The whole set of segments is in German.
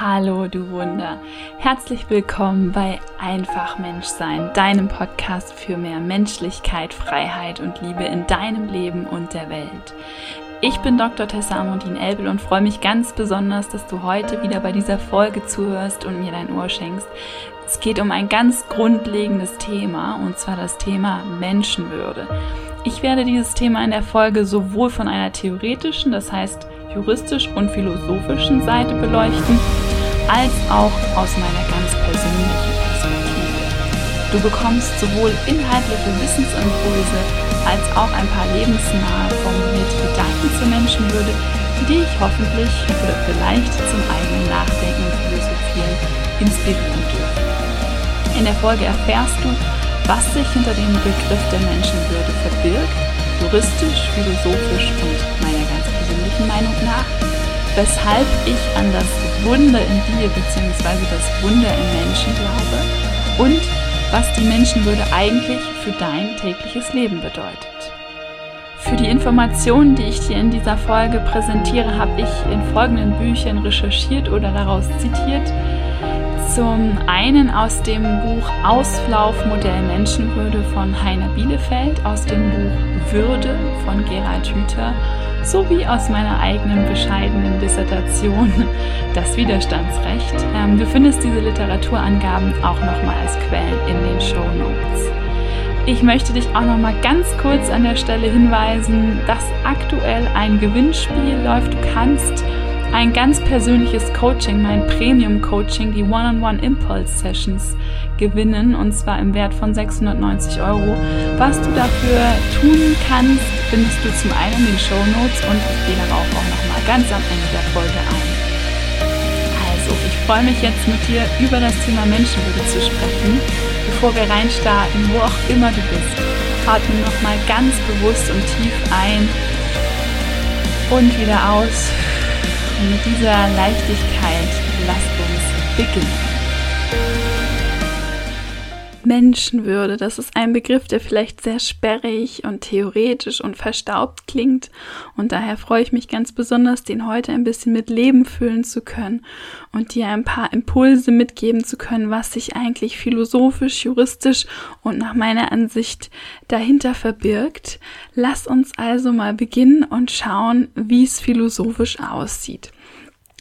Hallo, du Wunder. Herzlich willkommen bei Einfach Menschsein, deinem Podcast für mehr Menschlichkeit, Freiheit und Liebe in deinem Leben und der Welt. Ich bin Dr. Tessa Amundin Elbel und freue mich ganz besonders, dass du heute wieder bei dieser Folge zuhörst und mir dein Ohr schenkst. Es geht um ein ganz grundlegendes Thema und zwar das Thema Menschenwürde. Ich werde dieses Thema in der Folge sowohl von einer theoretischen, das heißt juristisch und philosophischen Seite beleuchten, als auch aus meiner ganz persönlichen Perspektive. Du bekommst sowohl inhaltliche Wissensimpulse als auch ein paar lebensnahe formulierte Gedanken zur Menschenwürde, die dich hoffentlich oder vielleicht zum eigenen Nachdenken und Philosophieren inspirieren dürfen. In der Folge erfährst du, was sich hinter dem Begriff der Menschenwürde verbirgt, juristisch, philosophisch und meiner ganz persönlichen Meinung nach, weshalb ich an das Wunder in dir bzw. das Wunder im Menschen glaube und was die Menschenwürde eigentlich für dein tägliches Leben bedeutet. Für die Informationen, die ich dir in dieser Folge präsentiere, habe ich in folgenden Büchern recherchiert oder daraus zitiert. Zum einen aus dem Buch Auslaufmodell Menschenwürde von Heiner Bielefeld, aus dem Buch Würde von Gerald Hüther sowie aus meiner eigenen bescheidenen Dissertation Das Widerstandsrecht. Ähm, du findest diese Literaturangaben auch nochmal als Quellen in den Show Notes. Ich möchte dich auch noch mal ganz kurz an der Stelle hinweisen, dass aktuell ein Gewinnspiel läuft. Du kannst ein ganz persönliches Coaching, mein Premium Coaching, die One-on-One Impulse Sessions gewinnen und zwar im Wert von 690 Euro. Was du dafür tun kannst, findest du zum einen in den Show Notes und ich gehe darauf auch noch mal ganz am Ende der Folge ein. Also, ich freue mich jetzt mit dir über das Thema Menschenwürde zu sprechen. Bevor wir reinstarten, wo auch immer du bist, atme noch mal ganz bewusst und tief ein und wieder aus. Und mit dieser Leichtigkeit lasst uns beginnen. Menschenwürde, das ist ein Begriff, der vielleicht sehr sperrig und theoretisch und verstaubt klingt. Und daher freue ich mich ganz besonders, den heute ein bisschen mit Leben füllen zu können und dir ein paar Impulse mitgeben zu können, was sich eigentlich philosophisch, juristisch und nach meiner Ansicht dahinter verbirgt. Lass uns also mal beginnen und schauen, wie es philosophisch aussieht.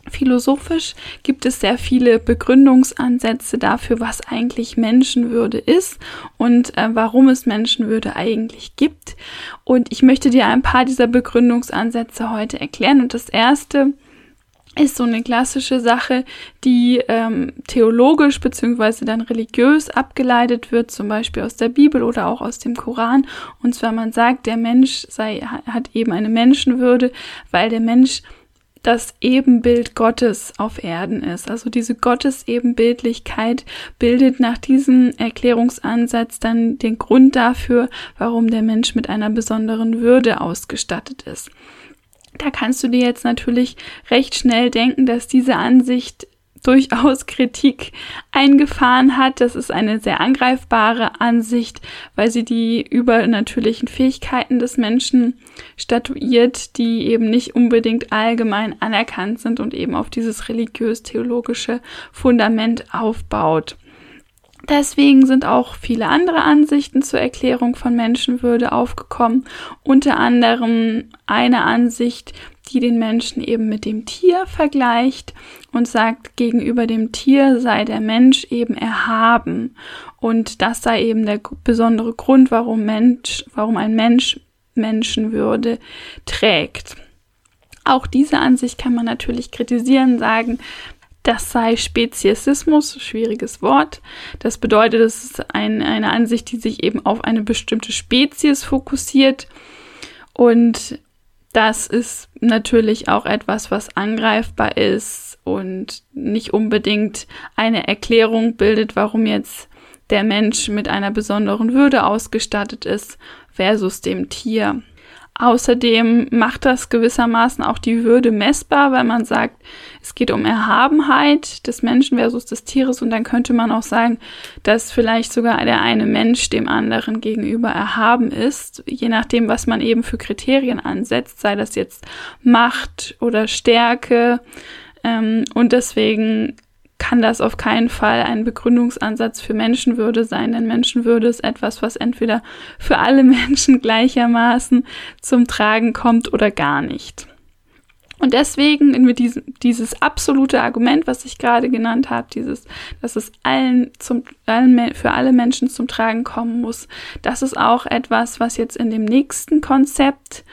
Philosophisch gibt es sehr viele Begründungsansätze dafür, was eigentlich Menschenwürde ist und äh, warum es Menschenwürde eigentlich gibt. Und ich möchte dir ein paar dieser Begründungsansätze heute erklären. Und das erste ist so eine klassische Sache, die ähm, theologisch beziehungsweise dann religiös abgeleitet wird, zum Beispiel aus der Bibel oder auch aus dem Koran. Und zwar man sagt, der Mensch sei, hat eben eine Menschenwürde, weil der Mensch das Ebenbild Gottes auf Erden ist. Also diese Gottesebenbildlichkeit bildet nach diesem Erklärungsansatz dann den Grund dafür, warum der Mensch mit einer besonderen Würde ausgestattet ist. Da kannst du dir jetzt natürlich recht schnell denken, dass diese Ansicht durchaus Kritik eingefahren hat. Das ist eine sehr angreifbare Ansicht, weil sie die übernatürlichen Fähigkeiten des Menschen statuiert, die eben nicht unbedingt allgemein anerkannt sind und eben auf dieses religiös-theologische Fundament aufbaut. Deswegen sind auch viele andere Ansichten zur Erklärung von Menschenwürde aufgekommen, unter anderem eine Ansicht, die den Menschen eben mit dem Tier vergleicht und sagt, gegenüber dem Tier sei der Mensch eben erhaben. Und das sei eben der besondere Grund, warum Mensch, warum ein Mensch Menschenwürde trägt. Auch diese Ansicht kann man natürlich kritisieren, sagen, das sei Speziesismus, schwieriges Wort. Das bedeutet, es ist ein, eine Ansicht, die sich eben auf eine bestimmte Spezies fokussiert. Und das ist natürlich auch etwas, was angreifbar ist und nicht unbedingt eine Erklärung bildet, warum jetzt der Mensch mit einer besonderen Würde ausgestattet ist versus dem Tier. Außerdem macht das gewissermaßen auch die Würde messbar, weil man sagt, es geht um Erhabenheit des Menschen versus des Tieres. Und dann könnte man auch sagen, dass vielleicht sogar der eine Mensch dem anderen gegenüber erhaben ist, je nachdem, was man eben für Kriterien ansetzt, sei das jetzt Macht oder Stärke, Ähm, und deswegen kann das auf keinen Fall ein Begründungsansatz für Menschenwürde sein, denn Menschenwürde ist etwas, was entweder für alle Menschen gleichermaßen zum Tragen kommt oder gar nicht. Und deswegen diesem, dieses absolute Argument, was ich gerade genannt habe, dieses, dass es allen zum, allen, für alle Menschen zum Tragen kommen muss, das ist auch etwas, was jetzt in dem nächsten Konzept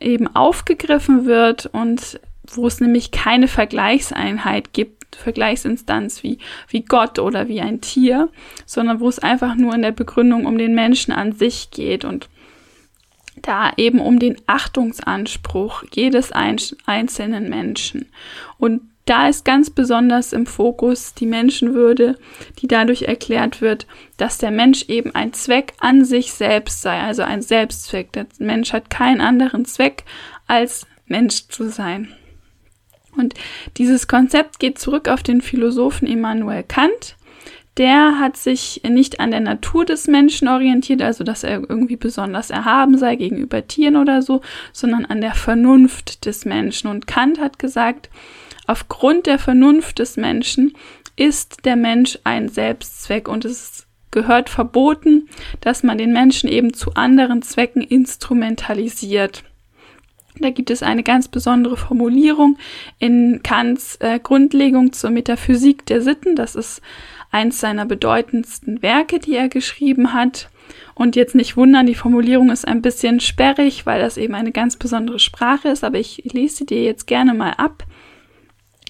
eben aufgegriffen wird und wo es nämlich keine Vergleichseinheit gibt, Vergleichsinstanz wie, wie Gott oder wie ein Tier, sondern wo es einfach nur in der Begründung um den Menschen an sich geht und da eben um den Achtungsanspruch jedes einzelnen Menschen. Und da ist ganz besonders im Fokus die Menschenwürde, die dadurch erklärt wird, dass der Mensch eben ein Zweck an sich selbst sei, also ein Selbstzweck. Der Mensch hat keinen anderen Zweck, als Mensch zu sein. Und dieses Konzept geht zurück auf den Philosophen Immanuel Kant, der hat sich nicht an der Natur des Menschen orientiert, also dass er irgendwie besonders erhaben sei gegenüber Tieren oder so, sondern an der Vernunft des Menschen. Und Kant hat gesagt, aufgrund der Vernunft des Menschen ist der Mensch ein Selbstzweck und es gehört verboten, dass man den Menschen eben zu anderen Zwecken instrumentalisiert. Da gibt es eine ganz besondere Formulierung in Kants äh, Grundlegung zur Metaphysik der Sitten. Das ist eins seiner bedeutendsten Werke, die er geschrieben hat. Und jetzt nicht wundern, die Formulierung ist ein bisschen sperrig, weil das eben eine ganz besondere Sprache ist, aber ich lese sie dir jetzt gerne mal ab.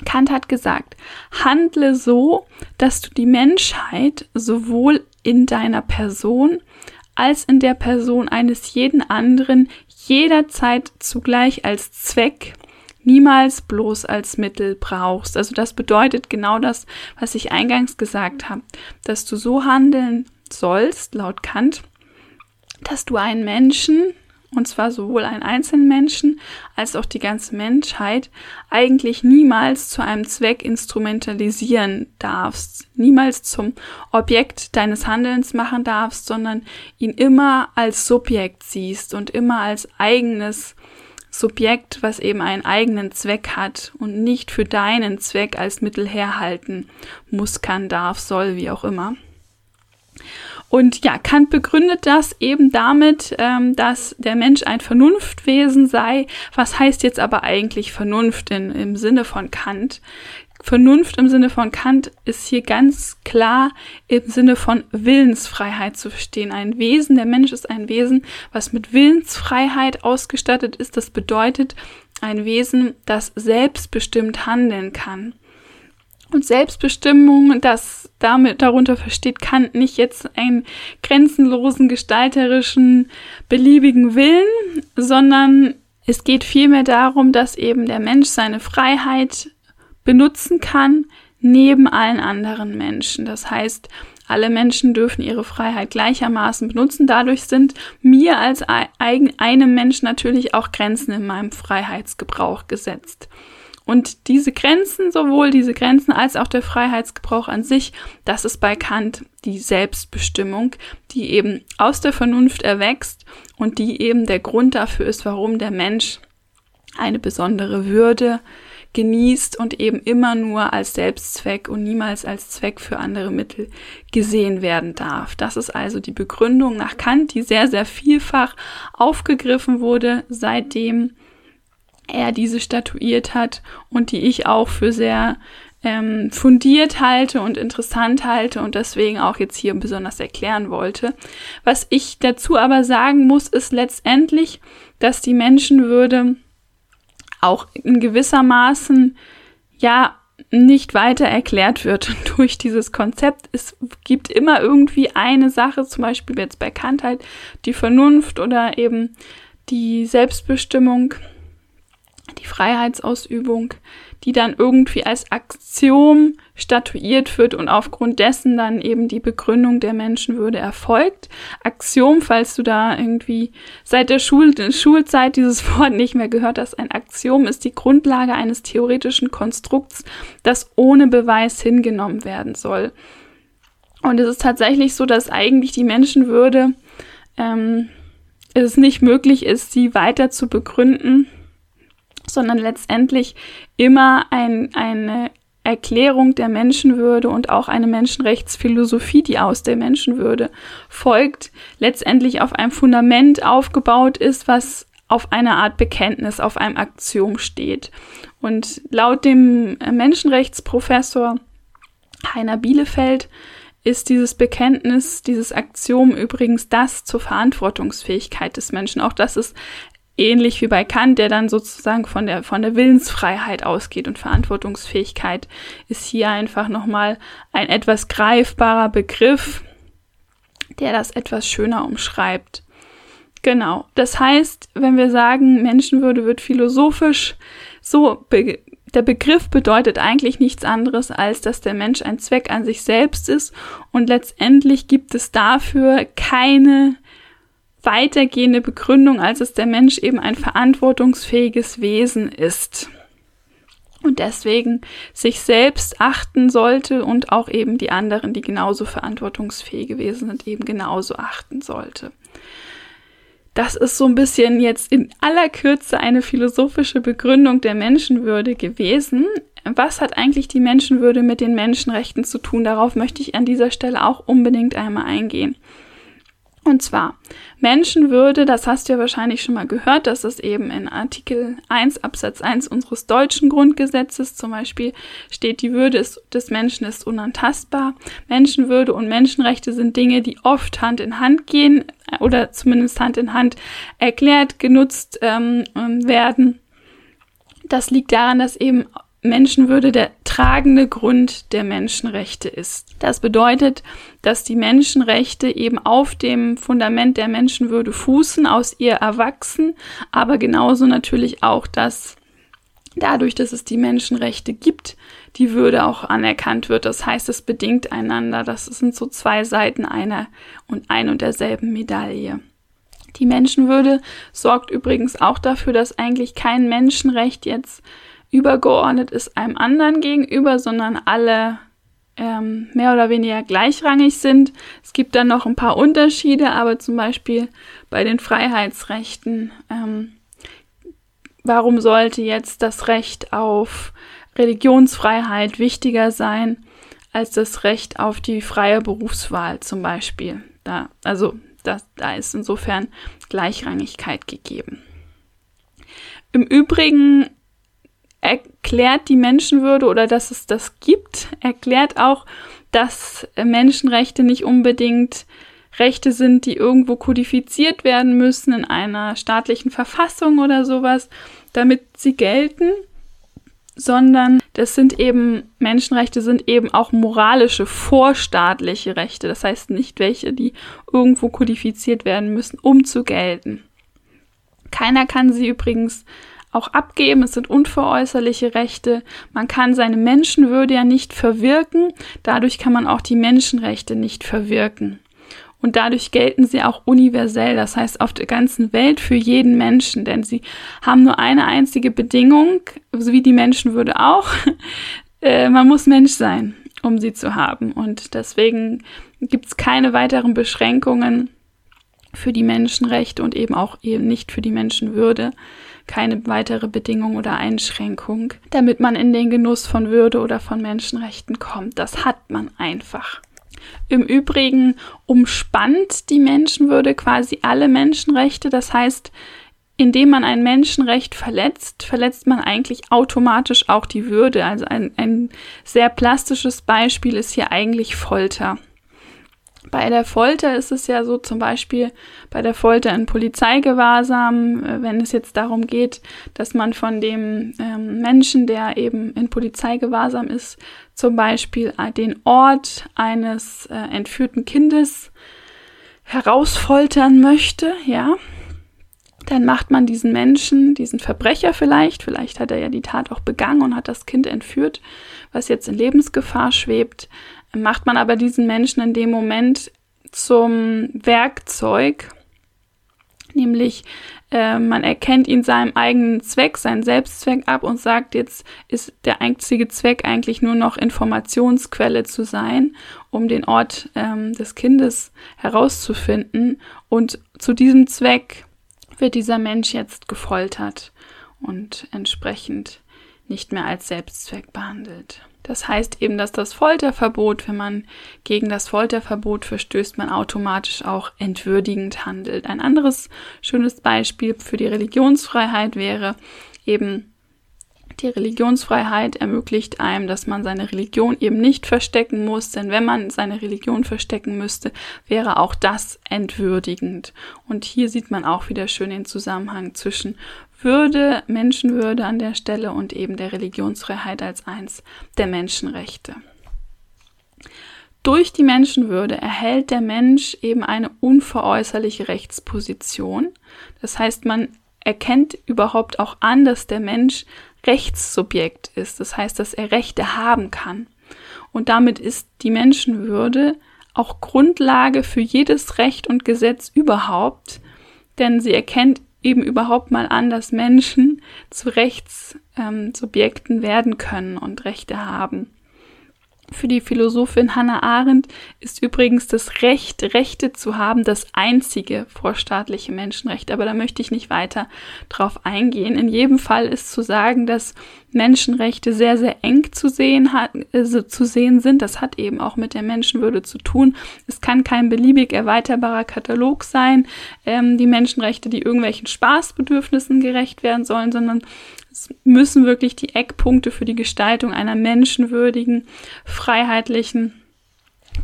Kant hat gesagt, handle so, dass du die Menschheit sowohl in deiner Person als in der Person eines jeden anderen jederzeit zugleich als Zweck niemals bloß als Mittel brauchst. Also das bedeutet genau das, was ich eingangs gesagt habe, dass du so handeln sollst, laut Kant, dass du einen Menschen, und zwar sowohl einen einzelnen Menschen als auch die ganze Menschheit, eigentlich niemals zu einem Zweck instrumentalisieren darfst, niemals zum Objekt deines Handelns machen darfst, sondern ihn immer als Subjekt siehst und immer als eigenes Subjekt, was eben einen eigenen Zweck hat und nicht für deinen Zweck als Mittel herhalten muss, kann, darf, soll, wie auch immer. Und ja, Kant begründet das eben damit, ähm, dass der Mensch ein Vernunftwesen sei. Was heißt jetzt aber eigentlich Vernunft in, im Sinne von Kant? Vernunft im Sinne von Kant ist hier ganz klar im Sinne von Willensfreiheit zu verstehen. Ein Wesen, der Mensch ist ein Wesen, was mit Willensfreiheit ausgestattet ist. Das bedeutet ein Wesen, das selbstbestimmt handeln kann. Und Selbstbestimmung, das damit darunter versteht Kant nicht jetzt einen grenzenlosen, gestalterischen, beliebigen Willen, sondern es geht vielmehr darum, dass eben der Mensch seine Freiheit benutzen kann, neben allen anderen Menschen. Das heißt, alle Menschen dürfen ihre Freiheit gleichermaßen benutzen. Dadurch sind mir als einem Mensch natürlich auch Grenzen in meinem Freiheitsgebrauch gesetzt. Und diese Grenzen, sowohl diese Grenzen als auch der Freiheitsgebrauch an sich, das ist bei Kant die Selbstbestimmung, die eben aus der Vernunft erwächst und die eben der Grund dafür ist, warum der Mensch eine besondere Würde, genießt und eben immer nur als Selbstzweck und niemals als Zweck für andere Mittel gesehen werden darf. Das ist also die Begründung nach Kant, die sehr, sehr vielfach aufgegriffen wurde, seitdem er diese statuiert hat und die ich auch für sehr ähm, fundiert halte und interessant halte und deswegen auch jetzt hier besonders erklären wollte. Was ich dazu aber sagen muss, ist letztendlich, dass die Menschenwürde auch in gewisser Maßen ja nicht weiter erklärt wird durch dieses Konzept. Es gibt immer irgendwie eine Sache, zum Beispiel jetzt bei Kantheit, die Vernunft oder eben die Selbstbestimmung, die Freiheitsausübung, die dann irgendwie als Aktion statuiert wird und aufgrund dessen dann eben die Begründung der Menschenwürde erfolgt. Aktion, falls du da irgendwie seit der Schul Schulzeit dieses Wort nicht mehr gehört hast, ein Aktion ist die Grundlage eines theoretischen Konstrukts, das ohne Beweis hingenommen werden soll. Und es ist tatsächlich so, dass eigentlich die Menschenwürde ähm, es nicht möglich ist, sie weiter zu begründen sondern letztendlich immer ein, eine Erklärung der Menschenwürde und auch eine Menschenrechtsphilosophie, die aus der Menschenwürde folgt, letztendlich auf einem Fundament aufgebaut ist, was auf einer Art Bekenntnis, auf einem Aktion steht. Und laut dem Menschenrechtsprofessor Heiner Bielefeld ist dieses Bekenntnis, dieses Aktion übrigens das zur Verantwortungsfähigkeit des Menschen. Auch das ist ähnlich wie bei Kant, der dann sozusagen von der, von der Willensfreiheit ausgeht und Verantwortungsfähigkeit ist hier einfach nochmal ein etwas greifbarer Begriff, der das etwas schöner umschreibt. Genau. Das heißt, wenn wir sagen, Menschenwürde wird philosophisch, so be der Begriff bedeutet eigentlich nichts anderes, als dass der Mensch ein Zweck an sich selbst ist und letztendlich gibt es dafür keine weitergehende Begründung, als dass der Mensch eben ein verantwortungsfähiges Wesen ist. Und deswegen sich selbst achten sollte und auch eben die anderen, die genauso verantwortungsfähige Wesen sind, eben genauso achten sollte. Das ist so ein bisschen jetzt in aller Kürze eine philosophische Begründung der Menschenwürde gewesen. Was hat eigentlich die Menschenwürde mit den Menschenrechten zu tun? Darauf möchte ich an dieser Stelle auch unbedingt einmal eingehen. Und zwar Menschenwürde, das hast du ja wahrscheinlich schon mal gehört, dass es eben in Artikel 1 Absatz 1 unseres deutschen Grundgesetzes zum Beispiel steht, die Würde des Menschen ist unantastbar. Menschenwürde und Menschenrechte sind Dinge, die oft Hand in Hand gehen oder zumindest Hand in Hand erklärt, genutzt ähm, werden. Das liegt daran, dass eben Menschenwürde der tragende Grund der Menschenrechte ist. Das bedeutet, dass die Menschenrechte eben auf dem Fundament der Menschenwürde fußen, aus ihr erwachsen, aber genauso natürlich auch, dass dadurch, dass es die Menschenrechte gibt, die Würde auch anerkannt wird. Das heißt, es bedingt einander. Das sind so zwei Seiten einer und ein und derselben Medaille. Die Menschenwürde sorgt übrigens auch dafür, dass eigentlich kein Menschenrecht jetzt übergeordnet ist einem anderen gegenüber, sondern alle ähm, mehr oder weniger gleichrangig sind. Es gibt dann noch ein paar Unterschiede, aber zum Beispiel bei den Freiheitsrechten, ähm, warum sollte jetzt das Recht auf Religionsfreiheit wichtiger sein als das Recht auf die freie Berufswahl zum Beispiel? Da, also das, da ist insofern Gleichrangigkeit gegeben. Im Übrigen erklärt die Menschenwürde oder dass es das gibt, erklärt auch, dass Menschenrechte nicht unbedingt Rechte sind, die irgendwo kodifiziert werden müssen in einer staatlichen Verfassung oder sowas, damit sie gelten, sondern das sind eben Menschenrechte sind eben auch moralische vorstaatliche Rechte, das heißt nicht welche, die irgendwo kodifiziert werden müssen, um zu gelten. Keiner kann sie übrigens auch abgeben. Es sind unveräußerliche Rechte. Man kann seine Menschenwürde ja nicht verwirken. Dadurch kann man auch die Menschenrechte nicht verwirken. Und dadurch gelten sie auch universell, das heißt auf der ganzen Welt für jeden Menschen, denn sie haben nur eine einzige Bedingung, so wie die Menschenwürde auch. Äh, man muss Mensch sein, um sie zu haben. Und deswegen gibt es keine weiteren Beschränkungen für die Menschenrechte und eben auch eben nicht für die Menschenwürde keine weitere Bedingung oder Einschränkung, damit man in den Genuss von Würde oder von Menschenrechten kommt. Das hat man einfach. Im Übrigen umspannt die Menschenwürde quasi alle Menschenrechte. Das heißt, indem man ein Menschenrecht verletzt, verletzt man eigentlich automatisch auch die Würde. Also ein, ein sehr plastisches Beispiel ist hier eigentlich Folter. Bei der Folter ist es ja so, zum Beispiel bei der Folter in Polizeigewahrsam, äh, wenn es jetzt darum geht, dass man von dem ähm, Menschen, der eben in Polizeigewahrsam ist, zum Beispiel äh, den Ort eines äh, entführten Kindes herausfoltern möchte, ja, dann macht man diesen Menschen, diesen Verbrecher vielleicht, vielleicht hat er ja die Tat auch begangen und hat das Kind entführt, was jetzt in Lebensgefahr schwebt, macht man aber diesen Menschen in dem Moment zum Werkzeug, nämlich äh, man erkennt ihn seinem eigenen Zweck, seinen Selbstzweck ab und sagt, jetzt ist der einzige Zweck eigentlich nur noch Informationsquelle zu sein, um den Ort ähm, des Kindes herauszufinden. Und zu diesem Zweck wird dieser Mensch jetzt gefoltert. und entsprechend nicht mehr als Selbstzweck behandelt. Das heißt eben, dass das Folterverbot, wenn man gegen das Folterverbot verstößt, man automatisch auch entwürdigend handelt. Ein anderes schönes Beispiel für die Religionsfreiheit wäre eben die Religionsfreiheit ermöglicht einem, dass man seine Religion eben nicht verstecken muss, denn wenn man seine Religion verstecken müsste, wäre auch das entwürdigend. Und hier sieht man auch wieder schön den Zusammenhang zwischen würde, Menschenwürde an der Stelle und eben der Religionsfreiheit als eins der Menschenrechte. Durch die Menschenwürde erhält der Mensch eben eine unveräußerliche Rechtsposition. Das heißt, man erkennt überhaupt auch an, dass der Mensch Rechtssubjekt ist. Das heißt, dass er Rechte haben kann. Und damit ist die Menschenwürde auch Grundlage für jedes Recht und Gesetz überhaupt, denn sie erkennt eben überhaupt mal an, dass Menschen zu Rechtssubjekten ähm, werden können und Rechte haben. Für die Philosophin Hannah Arendt ist übrigens das Recht, Rechte zu haben, das einzige vorstaatliche Menschenrecht. Aber da möchte ich nicht weiter drauf eingehen. In jedem Fall ist zu sagen, dass Menschenrechte sehr, sehr eng zu sehen, hat, also zu sehen sind. Das hat eben auch mit der Menschenwürde zu tun. Es kann kein beliebig erweiterbarer Katalog sein, ähm, die Menschenrechte, die irgendwelchen Spaßbedürfnissen gerecht werden sollen, sondern es müssen wirklich die Eckpunkte für die Gestaltung einer menschenwürdigen, freiheitlichen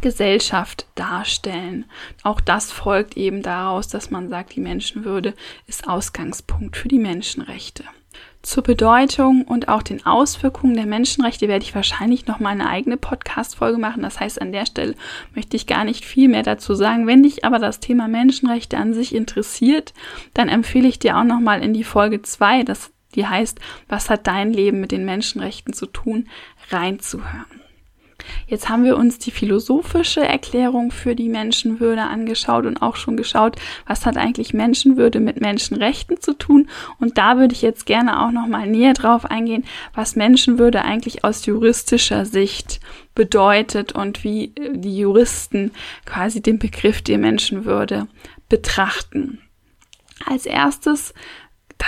Gesellschaft darstellen. Auch das folgt eben daraus, dass man sagt, die Menschenwürde ist Ausgangspunkt für die Menschenrechte. Zur Bedeutung und auch den Auswirkungen der Menschenrechte werde ich wahrscheinlich noch mal eine eigene Podcast-Folge machen. Das heißt, an der Stelle möchte ich gar nicht viel mehr dazu sagen. Wenn dich aber das Thema Menschenrechte an sich interessiert, dann empfehle ich dir auch noch mal in die Folge 2, das die heißt, was hat dein Leben mit den Menschenrechten zu tun, reinzuhören. Jetzt haben wir uns die philosophische Erklärung für die Menschenwürde angeschaut und auch schon geschaut, was hat eigentlich Menschenwürde mit Menschenrechten zu tun. Und da würde ich jetzt gerne auch noch mal näher drauf eingehen, was Menschenwürde eigentlich aus juristischer Sicht bedeutet und wie die Juristen quasi den Begriff der Menschenwürde betrachten. Als erstes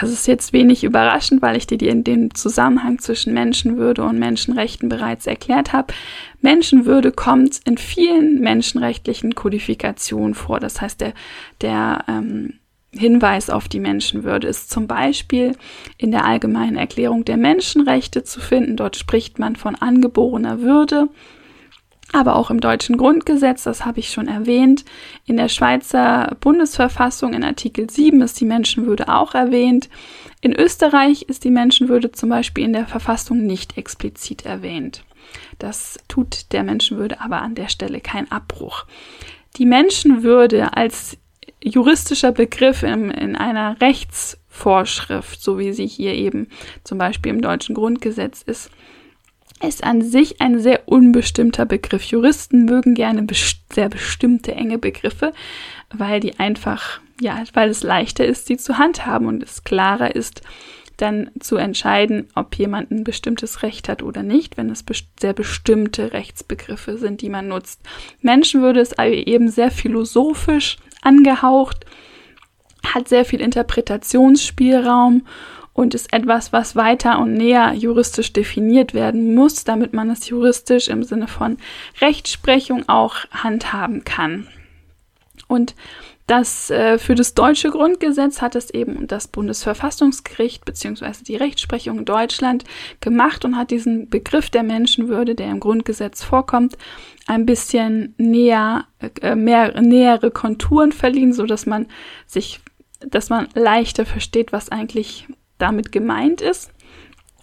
das ist jetzt wenig überraschend, weil ich dir den Zusammenhang zwischen Menschenwürde und Menschenrechten bereits erklärt habe. Menschenwürde kommt in vielen menschenrechtlichen Kodifikationen vor. Das heißt, der, der ähm, Hinweis auf die Menschenwürde ist zum Beispiel in der allgemeinen Erklärung der Menschenrechte zu finden. Dort spricht man von angeborener Würde aber auch im deutschen Grundgesetz, das habe ich schon erwähnt. In der Schweizer Bundesverfassung in Artikel 7 ist die Menschenwürde auch erwähnt. In Österreich ist die Menschenwürde zum Beispiel in der Verfassung nicht explizit erwähnt. Das tut der Menschenwürde aber an der Stelle keinen Abbruch. Die Menschenwürde als juristischer Begriff in, in einer Rechtsvorschrift, so wie sie hier eben zum Beispiel im deutschen Grundgesetz ist, ist an sich ein sehr unbestimmter Begriff. Juristen mögen gerne best sehr bestimmte enge Begriffe, weil die einfach, ja, weil es leichter ist, sie zu handhaben und es klarer ist, dann zu entscheiden, ob jemand ein bestimmtes Recht hat oder nicht, wenn es best sehr bestimmte Rechtsbegriffe sind, die man nutzt. Menschenwürde ist eben sehr philosophisch angehaucht, hat sehr viel Interpretationsspielraum und ist etwas, was weiter und näher juristisch definiert werden muss, damit man es juristisch im Sinne von Rechtsprechung auch handhaben kann. Und das äh, für das deutsche Grundgesetz hat es eben das Bundesverfassungsgericht beziehungsweise die Rechtsprechung in Deutschland gemacht und hat diesen Begriff der Menschenwürde, der im Grundgesetz vorkommt, ein bisschen näher, äh, mehr nähere Konturen verliehen, so dass man sich, dass man leichter versteht, was eigentlich damit gemeint ist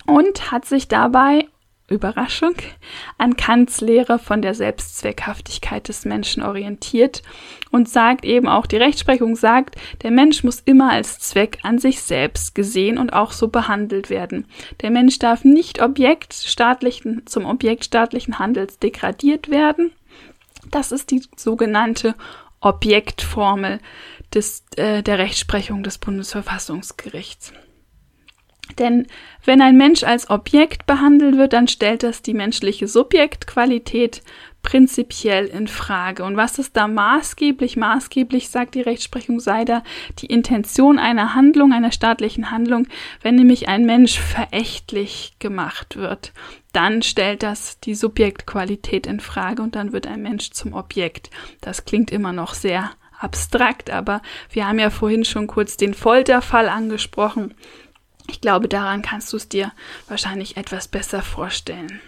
und hat sich dabei, Überraschung, an Kants Lehre von der Selbstzweckhaftigkeit des Menschen orientiert und sagt eben auch, die Rechtsprechung sagt, der Mensch muss immer als Zweck an sich selbst gesehen und auch so behandelt werden. Der Mensch darf nicht Objekt staatlichen, zum Objekt staatlichen Handels degradiert werden. Das ist die sogenannte Objektformel des, äh, der Rechtsprechung des Bundesverfassungsgerichts. Denn wenn ein Mensch als Objekt behandelt wird, dann stellt das die menschliche Subjektqualität prinzipiell in Frage. Und was ist da maßgeblich? Maßgeblich, sagt die Rechtsprechung, sei da die Intention einer Handlung, einer staatlichen Handlung, wenn nämlich ein Mensch verächtlich gemacht wird, dann stellt das die Subjektqualität in Frage und dann wird ein Mensch zum Objekt. Das klingt immer noch sehr abstrakt, aber wir haben ja vorhin schon kurz den Folterfall angesprochen. Ich glaube, daran kannst du es dir wahrscheinlich etwas besser vorstellen.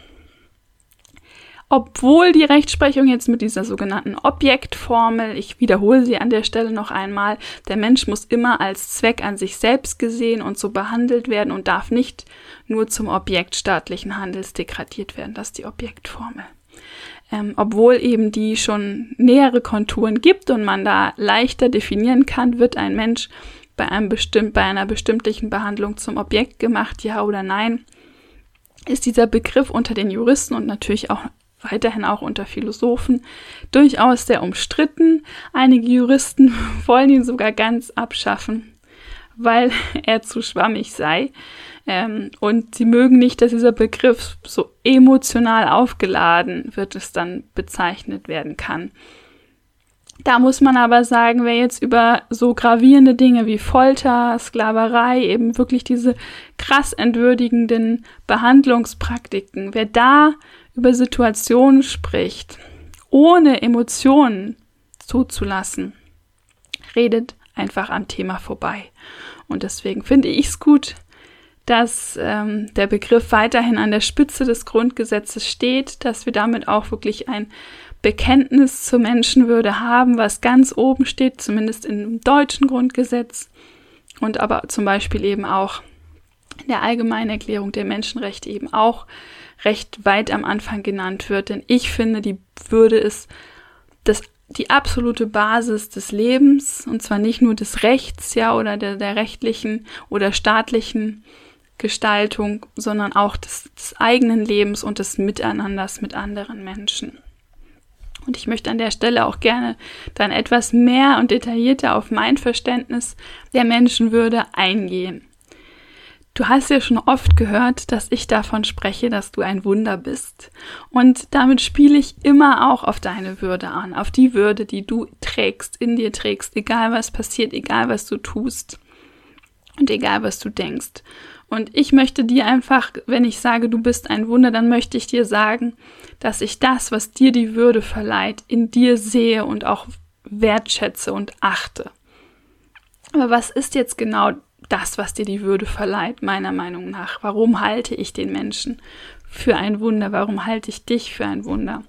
Obwohl die Rechtsprechung jetzt mit dieser sogenannten Objektformel, ich wiederhole sie an der Stelle noch einmal, der Mensch muss immer als Zweck an sich selbst gesehen und so behandelt werden und darf nicht nur zum Objekt staatlichen Handels degradiert werden. Das ist die Objektformel. Ähm, obwohl eben die schon nähere Konturen gibt und man da leichter definieren kann, wird ein Mensch bei, einem bestimmt, bei einer bestimmten Behandlung zum Objekt gemacht, ja oder nein, ist dieser Begriff unter den Juristen und natürlich auch weiterhin auch unter Philosophen durchaus sehr umstritten. Einige Juristen wollen ihn sogar ganz abschaffen, weil er zu schwammig sei. Ähm, und sie mögen nicht, dass dieser Begriff so emotional aufgeladen wird, es dann bezeichnet werden kann. Da muss man aber sagen, wer jetzt über so gravierende Dinge wie Folter, Sklaverei, eben wirklich diese krass entwürdigenden Behandlungspraktiken, wer da über Situationen spricht, ohne Emotionen zuzulassen, redet einfach am Thema vorbei. Und deswegen finde ich es gut, dass ähm, der Begriff weiterhin an der Spitze des Grundgesetzes steht, dass wir damit auch wirklich ein Bekenntnis zur Menschenwürde haben, was ganz oben steht, zumindest im deutschen Grundgesetz und aber zum Beispiel eben auch in der Allgemeinen Erklärung der Menschenrechte eben auch recht weit am Anfang genannt wird. Denn ich finde, die Würde ist das, die absolute Basis des Lebens und zwar nicht nur des Rechts, ja, oder der, der rechtlichen oder staatlichen Gestaltung, sondern auch des, des eigenen Lebens und des Miteinanders mit anderen Menschen. Und ich möchte an der Stelle auch gerne dann etwas mehr und detaillierter auf mein Verständnis der Menschenwürde eingehen. Du hast ja schon oft gehört, dass ich davon spreche, dass du ein Wunder bist. Und damit spiele ich immer auch auf deine Würde an, auf die Würde, die du trägst, in dir trägst, egal was passiert, egal was du tust und egal was du denkst. Und ich möchte dir einfach, wenn ich sage, du bist ein Wunder, dann möchte ich dir sagen, dass ich das, was dir die Würde verleiht, in dir sehe und auch wertschätze und achte. Aber was ist jetzt genau das, was dir die Würde verleiht, meiner Meinung nach? Warum halte ich den Menschen für ein Wunder? Warum halte ich dich für ein Wunder?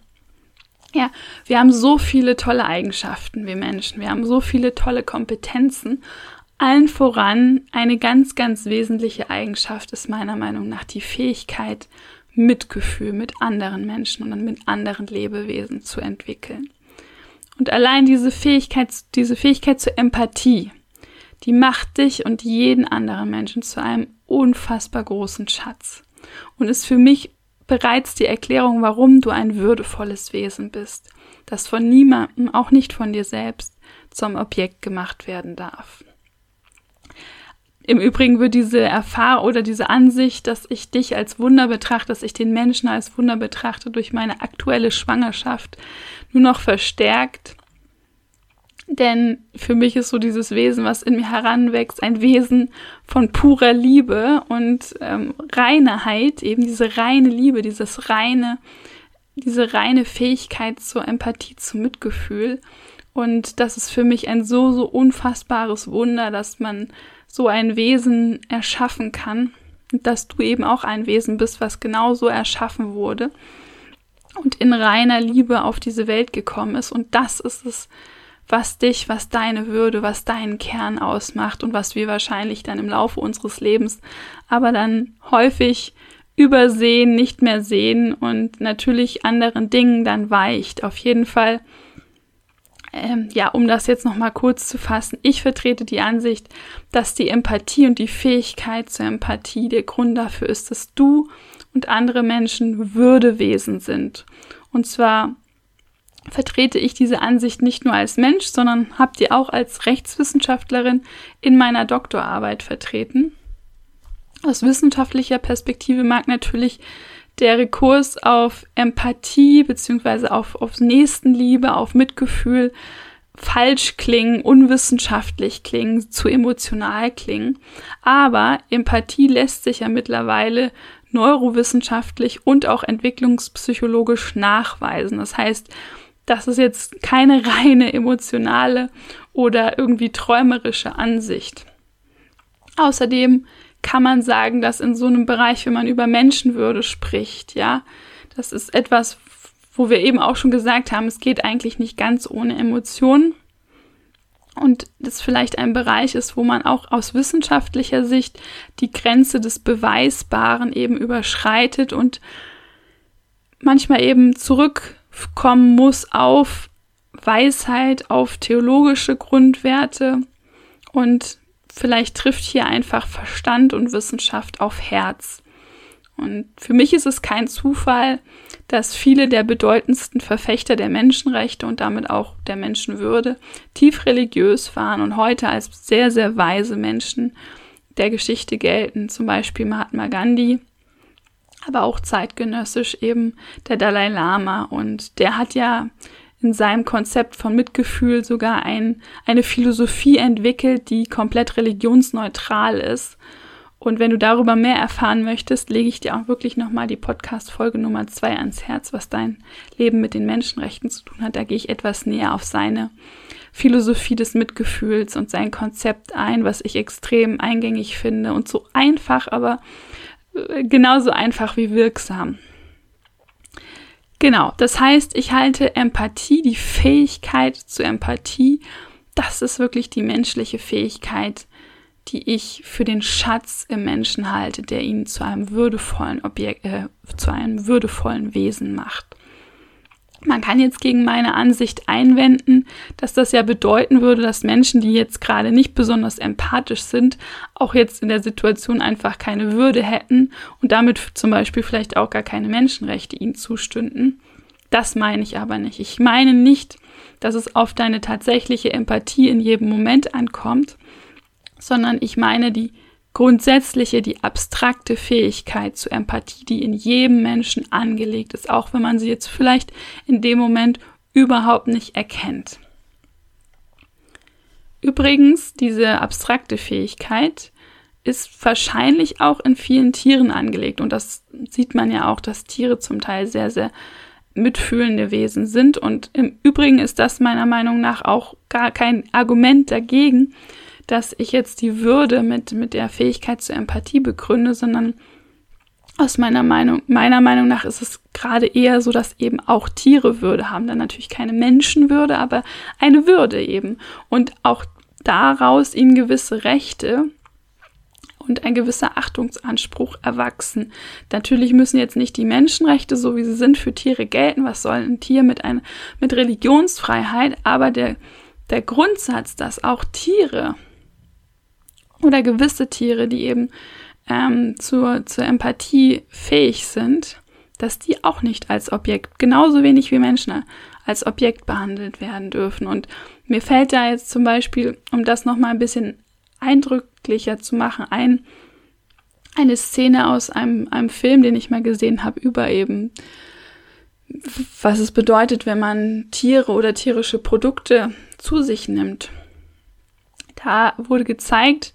Ja, wir haben so viele tolle Eigenschaften, wir Menschen. Wir haben so viele tolle Kompetenzen, allen voran eine ganz, ganz wesentliche Eigenschaft ist meiner Meinung nach die Fähigkeit, Mitgefühl mit anderen Menschen und mit anderen Lebewesen zu entwickeln. Und allein diese Fähigkeit, diese Fähigkeit zur Empathie, die macht dich und jeden anderen Menschen zu einem unfassbar großen Schatz und ist für mich bereits die Erklärung, warum du ein würdevolles Wesen bist, das von niemandem, auch nicht von dir selbst, zum Objekt gemacht werden darf. Im Übrigen wird diese Erfahrung oder diese Ansicht, dass ich dich als Wunder betrachte, dass ich den Menschen als Wunder betrachte, durch meine aktuelle Schwangerschaft nur noch verstärkt. Denn für mich ist so dieses Wesen, was in mir heranwächst, ein Wesen von purer Liebe und ähm, Reinheit, eben diese reine Liebe, dieses reine, diese reine Fähigkeit zur Empathie, zum Mitgefühl. Und das ist für mich ein so, so unfassbares Wunder, dass man so ein Wesen erschaffen kann. Und dass du eben auch ein Wesen bist, was genauso erschaffen wurde und in reiner Liebe auf diese Welt gekommen ist. Und das ist es, was dich, was deine Würde, was deinen Kern ausmacht und was wir wahrscheinlich dann im Laufe unseres Lebens aber dann häufig übersehen, nicht mehr sehen und natürlich anderen Dingen dann weicht. Auf jeden Fall ähm, ja, um das jetzt nochmal kurz zu fassen, ich vertrete die Ansicht, dass die Empathie und die Fähigkeit zur Empathie der Grund dafür ist, dass du und andere Menschen Würdewesen sind. Und zwar vertrete ich diese Ansicht nicht nur als Mensch, sondern habt ihr auch als Rechtswissenschaftlerin in meiner Doktorarbeit vertreten. Aus wissenschaftlicher Perspektive mag natürlich der Rekurs auf Empathie beziehungsweise auf, auf Nächstenliebe, auf Mitgefühl falsch klingen, unwissenschaftlich klingen, zu emotional klingen. Aber Empathie lässt sich ja mittlerweile neurowissenschaftlich und auch entwicklungspsychologisch nachweisen. Das heißt, das ist jetzt keine reine emotionale oder irgendwie träumerische Ansicht. Außerdem kann man sagen, dass in so einem Bereich, wenn man über Menschenwürde spricht, ja, das ist etwas, wo wir eben auch schon gesagt haben, es geht eigentlich nicht ganz ohne Emotionen. Und das vielleicht ein Bereich ist, wo man auch aus wissenschaftlicher Sicht die Grenze des Beweisbaren eben überschreitet und manchmal eben zurückkommen muss auf Weisheit, auf theologische Grundwerte und vielleicht trifft hier einfach Verstand und Wissenschaft auf Herz. Und für mich ist es kein Zufall, dass viele der bedeutendsten Verfechter der Menschenrechte und damit auch der Menschenwürde tief religiös waren und heute als sehr, sehr weise Menschen der Geschichte gelten. Zum Beispiel Mahatma Gandhi, aber auch zeitgenössisch eben der Dalai Lama. Und der hat ja in seinem Konzept von Mitgefühl sogar ein, eine Philosophie entwickelt, die komplett religionsneutral ist. Und wenn du darüber mehr erfahren möchtest, lege ich dir auch wirklich nochmal die Podcast-Folge Nummer zwei ans Herz, was dein Leben mit den Menschenrechten zu tun hat. Da gehe ich etwas näher auf seine Philosophie des Mitgefühls und sein Konzept ein, was ich extrem eingängig finde und so einfach, aber äh, genauso einfach wie wirksam. Genau, das heißt, ich halte Empathie, die Fähigkeit zur Empathie, das ist wirklich die menschliche Fähigkeit, die ich für den Schatz im Menschen halte, der ihn zu einem würdevollen Objekt, äh, zu einem würdevollen Wesen macht. Man kann jetzt gegen meine Ansicht einwenden, dass das ja bedeuten würde, dass Menschen, die jetzt gerade nicht besonders empathisch sind, auch jetzt in der Situation einfach keine Würde hätten und damit zum Beispiel vielleicht auch gar keine Menschenrechte ihnen zustünden. Das meine ich aber nicht. Ich meine nicht, dass es auf deine tatsächliche Empathie in jedem Moment ankommt, sondern ich meine die grundsätzliche, die abstrakte Fähigkeit zur Empathie, die in jedem Menschen angelegt ist, auch wenn man sie jetzt vielleicht in dem Moment überhaupt nicht erkennt. Übrigens, diese abstrakte Fähigkeit ist wahrscheinlich auch in vielen Tieren angelegt und das sieht man ja auch, dass Tiere zum Teil sehr, sehr mitfühlende Wesen sind und im Übrigen ist das meiner Meinung nach auch gar kein Argument dagegen, dass ich jetzt die Würde mit, mit der Fähigkeit zur Empathie begründe, sondern aus meiner Meinung, meiner Meinung nach ist es gerade eher so, dass eben auch Tiere Würde haben. Dann natürlich keine Menschenwürde, aber eine Würde eben. Und auch daraus ihnen gewisse Rechte und ein gewisser Achtungsanspruch erwachsen. Natürlich müssen jetzt nicht die Menschenrechte, so wie sie sind, für Tiere gelten. Was soll ein Tier mit, ein, mit Religionsfreiheit? Aber der, der Grundsatz, dass auch Tiere oder gewisse Tiere, die eben ähm, zur, zur Empathie fähig sind, dass die auch nicht als Objekt, genauso wenig wie Menschen, als Objekt behandelt werden dürfen. Und mir fällt da jetzt zum Beispiel, um das nochmal ein bisschen eindrücklicher zu machen, ein, eine Szene aus einem, einem Film, den ich mal gesehen habe, über eben, was es bedeutet, wenn man Tiere oder tierische Produkte zu sich nimmt. Da wurde gezeigt,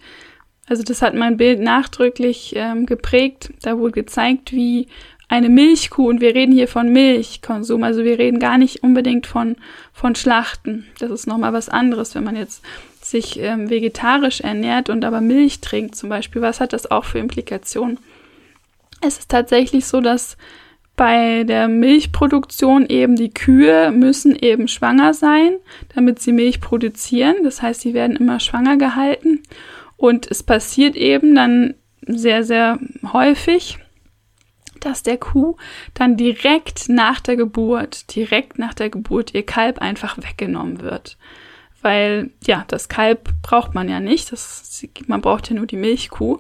also das hat mein Bild nachdrücklich ähm, geprägt, da wurde gezeigt, wie eine Milchkuh, und wir reden hier von Milchkonsum, also wir reden gar nicht unbedingt von, von Schlachten. Das ist nochmal was anderes, wenn man jetzt sich ähm, vegetarisch ernährt und aber Milch trinkt zum Beispiel. Was hat das auch für Implikationen? Es ist tatsächlich so, dass bei der Milchproduktion eben die Kühe müssen eben schwanger sein, damit sie Milch produzieren. Das heißt, sie werden immer schwanger gehalten. Und es passiert eben dann sehr, sehr häufig, dass der Kuh dann direkt nach der Geburt, direkt nach der Geburt ihr Kalb einfach weggenommen wird. Weil, ja, das Kalb braucht man ja nicht. Das, man braucht ja nur die Milchkuh.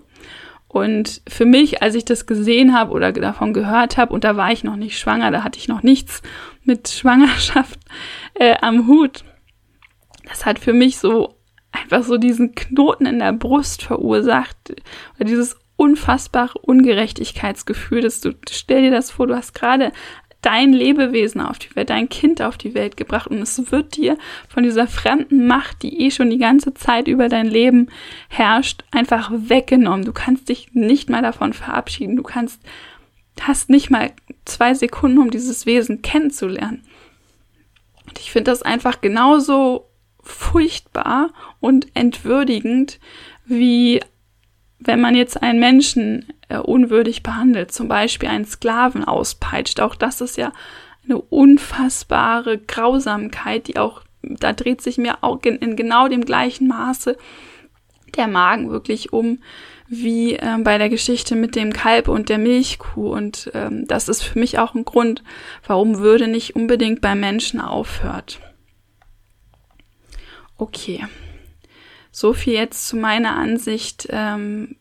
Und für mich, als ich das gesehen habe oder davon gehört habe, und da war ich noch nicht schwanger, da hatte ich noch nichts mit Schwangerschaft äh, am Hut, das hat für mich so einfach so diesen Knoten in der Brust verursacht oder dieses unfassbare Ungerechtigkeitsgefühl, dass du stell dir das vor, du hast gerade dein Lebewesen auf die Welt, dein Kind auf die Welt gebracht und es wird dir von dieser fremden Macht, die eh schon die ganze Zeit über dein Leben herrscht, einfach weggenommen. Du kannst dich nicht mal davon verabschieden. Du kannst, hast nicht mal zwei Sekunden, um dieses Wesen kennenzulernen. Und ich finde das einfach genauso furchtbar und entwürdigend, wie wenn man jetzt einen Menschen äh, unwürdig behandelt, zum Beispiel einen Sklaven auspeitscht. Auch das ist ja eine unfassbare Grausamkeit, die auch, da dreht sich mir auch in, genau dem gleichen Maße der Magen wirklich um, wie äh, bei der Geschichte mit dem Kalb und der Milchkuh. Und ähm, das ist für mich auch ein Grund, warum Würde nicht unbedingt beim Menschen aufhört. Okay. So viel jetzt zu meiner Ansicht, ähm,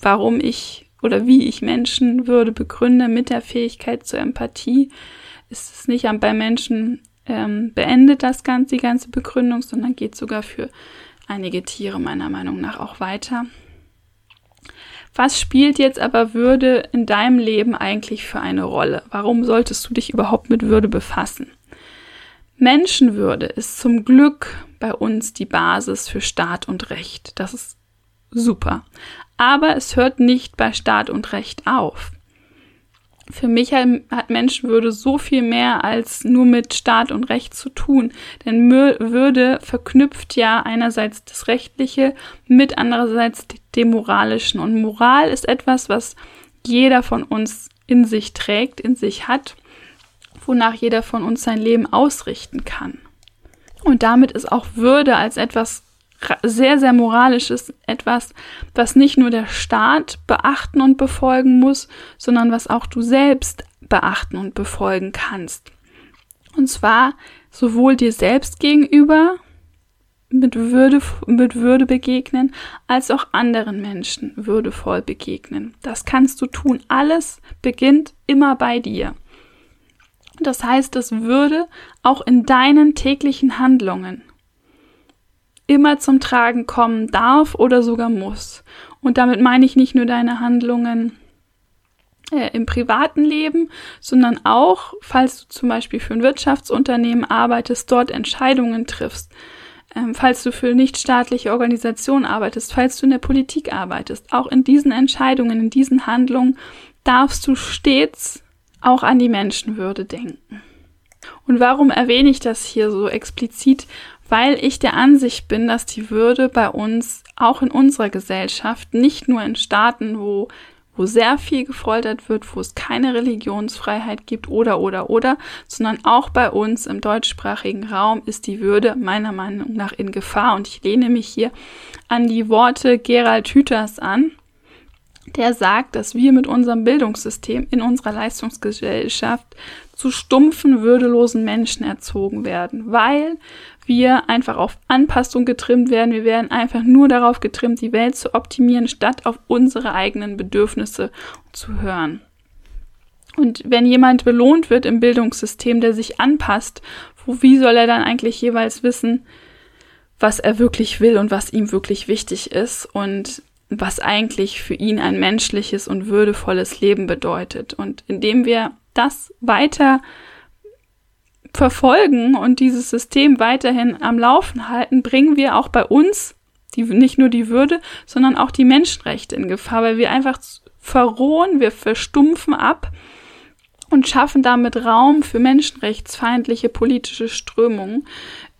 warum ich oder wie ich Menschenwürde begründe mit der Fähigkeit zur Empathie. Ist es nicht bei Menschen ähm, beendet das ganze, die ganze Begründung, sondern geht sogar für einige Tiere meiner Meinung nach auch weiter. Was spielt jetzt aber Würde in deinem Leben eigentlich für eine Rolle? Warum solltest du dich überhaupt mit Würde befassen? Menschenwürde ist zum Glück bei uns die Basis für Staat und Recht. Das ist super. Aber es hört nicht bei Staat und Recht auf. Für mich hat Menschenwürde so viel mehr als nur mit Staat und Recht zu tun. Denn Würde verknüpft ja einerseits das Rechtliche mit andererseits dem Moralischen. Und Moral ist etwas, was jeder von uns in sich trägt, in sich hat, wonach jeder von uns sein Leben ausrichten kann. Und damit ist auch Würde als etwas sehr, sehr moralisches, etwas, was nicht nur der Staat beachten und befolgen muss, sondern was auch du selbst beachten und befolgen kannst. Und zwar sowohl dir selbst gegenüber mit Würde, mit Würde begegnen, als auch anderen Menschen würdevoll begegnen. Das kannst du tun. Alles beginnt immer bei dir. Das heißt, dass Würde auch in deinen täglichen Handlungen immer zum Tragen kommen darf oder sogar muss. Und damit meine ich nicht nur deine Handlungen äh, im privaten Leben, sondern auch, falls du zum Beispiel für ein Wirtschaftsunternehmen arbeitest, dort Entscheidungen triffst, ähm, falls du für nichtstaatliche Organisationen arbeitest, falls du in der Politik arbeitest, auch in diesen Entscheidungen, in diesen Handlungen darfst du stets auch an die Menschenwürde denken. Und warum erwähne ich das hier so explizit? Weil ich der Ansicht bin, dass die Würde bei uns, auch in unserer Gesellschaft, nicht nur in Staaten, wo wo sehr viel gefoltert wird, wo es keine Religionsfreiheit gibt oder oder oder, sondern auch bei uns im deutschsprachigen Raum ist die Würde meiner Meinung nach in Gefahr. Und ich lehne mich hier an die Worte Gerald Hüters an, der sagt, dass wir mit unserem Bildungssystem in unserer Leistungsgesellschaft zu stumpfen, würdelosen Menschen erzogen werden, weil wir einfach auf Anpassung getrimmt werden. Wir werden einfach nur darauf getrimmt, die Welt zu optimieren, statt auf unsere eigenen Bedürfnisse zu hören. Und wenn jemand belohnt wird im Bildungssystem, der sich anpasst, wo, wie soll er dann eigentlich jeweils wissen, was er wirklich will und was ihm wirklich wichtig ist? Und was eigentlich für ihn ein menschliches und würdevolles Leben bedeutet. Und indem wir das weiter verfolgen und dieses System weiterhin am Laufen halten, bringen wir auch bei uns die, nicht nur die Würde, sondern auch die Menschenrechte in Gefahr, weil wir einfach verrohen, wir verstumpfen ab und schaffen damit Raum für menschenrechtsfeindliche politische Strömungen.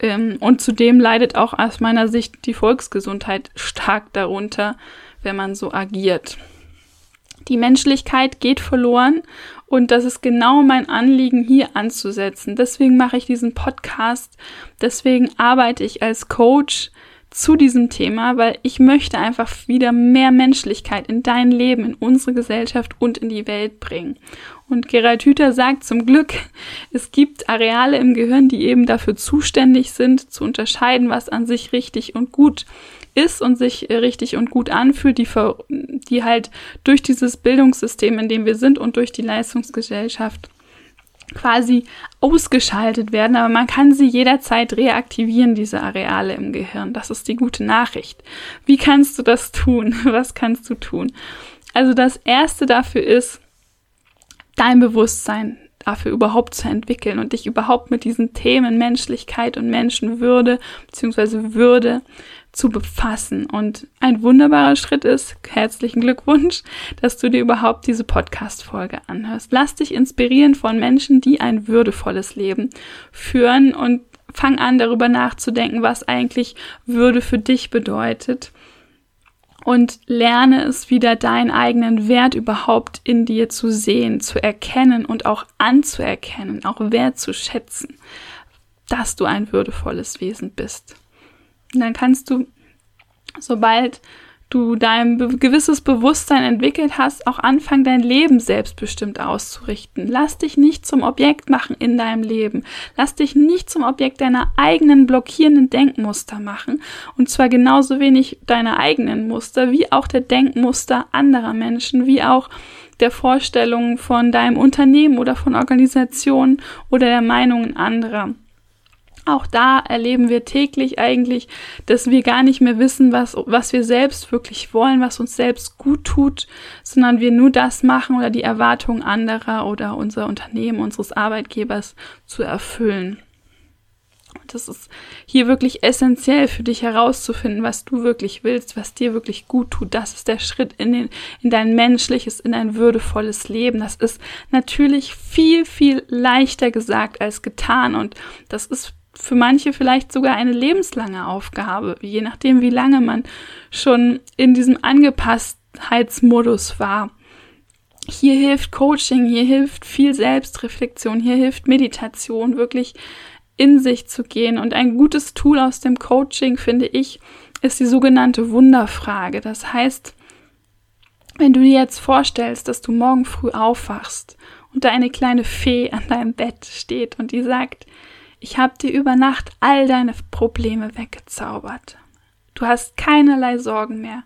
Ähm, und zudem leidet auch aus meiner Sicht die Volksgesundheit stark darunter, wenn man so agiert. Die Menschlichkeit geht verloren und das ist genau mein Anliegen, hier anzusetzen. Deswegen mache ich diesen Podcast, deswegen arbeite ich als Coach zu diesem Thema, weil ich möchte einfach wieder mehr Menschlichkeit in dein Leben, in unsere Gesellschaft und in die Welt bringen. Und Gerald Hüther sagt zum Glück, es gibt Areale im Gehirn, die eben dafür zuständig sind, zu unterscheiden, was an sich richtig und gut ist und sich richtig und gut anfühlt, die, die halt durch dieses Bildungssystem, in dem wir sind und durch die Leistungsgesellschaft quasi ausgeschaltet werden, aber man kann sie jederzeit reaktivieren, diese Areale im Gehirn. Das ist die gute Nachricht. Wie kannst du das tun? Was kannst du tun? Also das Erste dafür ist, dein Bewusstsein dafür überhaupt zu entwickeln und dich überhaupt mit diesen Themen Menschlichkeit und Menschenwürde bzw. Würde zu befassen. Und ein wunderbarer Schritt ist, herzlichen Glückwunsch, dass du dir überhaupt diese Podcast-Folge anhörst. Lass dich inspirieren von Menschen, die ein würdevolles Leben führen und fang an, darüber nachzudenken, was eigentlich Würde für dich bedeutet und lerne es wieder, deinen eigenen Wert überhaupt in dir zu sehen, zu erkennen und auch anzuerkennen, auch wertzuschätzen, dass du ein würdevolles Wesen bist. Und dann kannst du, sobald du dein gewisses Bewusstsein entwickelt hast, auch anfangen, dein Leben selbstbestimmt auszurichten. Lass dich nicht zum Objekt machen in deinem Leben. Lass dich nicht zum Objekt deiner eigenen blockierenden Denkmuster machen. Und zwar genauso wenig deiner eigenen Muster, wie auch der Denkmuster anderer Menschen, wie auch der Vorstellungen von deinem Unternehmen oder von Organisationen oder der Meinungen anderer. Auch da erleben wir täglich eigentlich, dass wir gar nicht mehr wissen, was, was wir selbst wirklich wollen, was uns selbst gut tut, sondern wir nur das machen oder die Erwartungen anderer oder unser Unternehmen, unseres Arbeitgebers zu erfüllen. Das ist hier wirklich essentiell für dich herauszufinden, was du wirklich willst, was dir wirklich gut tut. Das ist der Schritt in, den, in dein menschliches, in ein würdevolles Leben. Das ist natürlich viel, viel leichter gesagt als getan. Und das ist für manche vielleicht sogar eine lebenslange Aufgabe, je nachdem, wie lange man schon in diesem Angepasstheitsmodus war. Hier hilft Coaching, hier hilft viel Selbstreflexion, hier hilft Meditation, wirklich in sich zu gehen. Und ein gutes Tool aus dem Coaching, finde ich, ist die sogenannte Wunderfrage. Das heißt, wenn du dir jetzt vorstellst, dass du morgen früh aufwachst und da eine kleine Fee an deinem Bett steht und die sagt, ich habe dir über Nacht all deine Probleme weggezaubert. Du hast keinerlei Sorgen mehr,